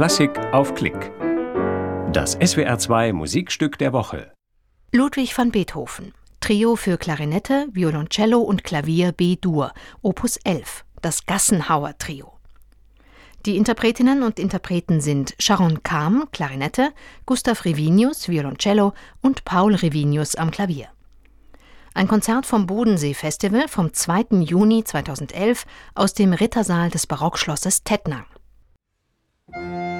Klassik auf Klick. Das SWR2 Musikstück der Woche. Ludwig van Beethoven. Trio für Klarinette, Violoncello und Klavier B-Dur, Opus 11, das Gassenhauer Trio. Die Interpretinnen und Interpreten sind Sharon Kam, Klarinette, Gustav Rivinius, Violoncello und Paul Rivinius am Klavier. Ein Konzert vom Bodensee Festival vom 2. Juni 2011 aus dem Rittersaal des Barockschlosses Tettnang. Música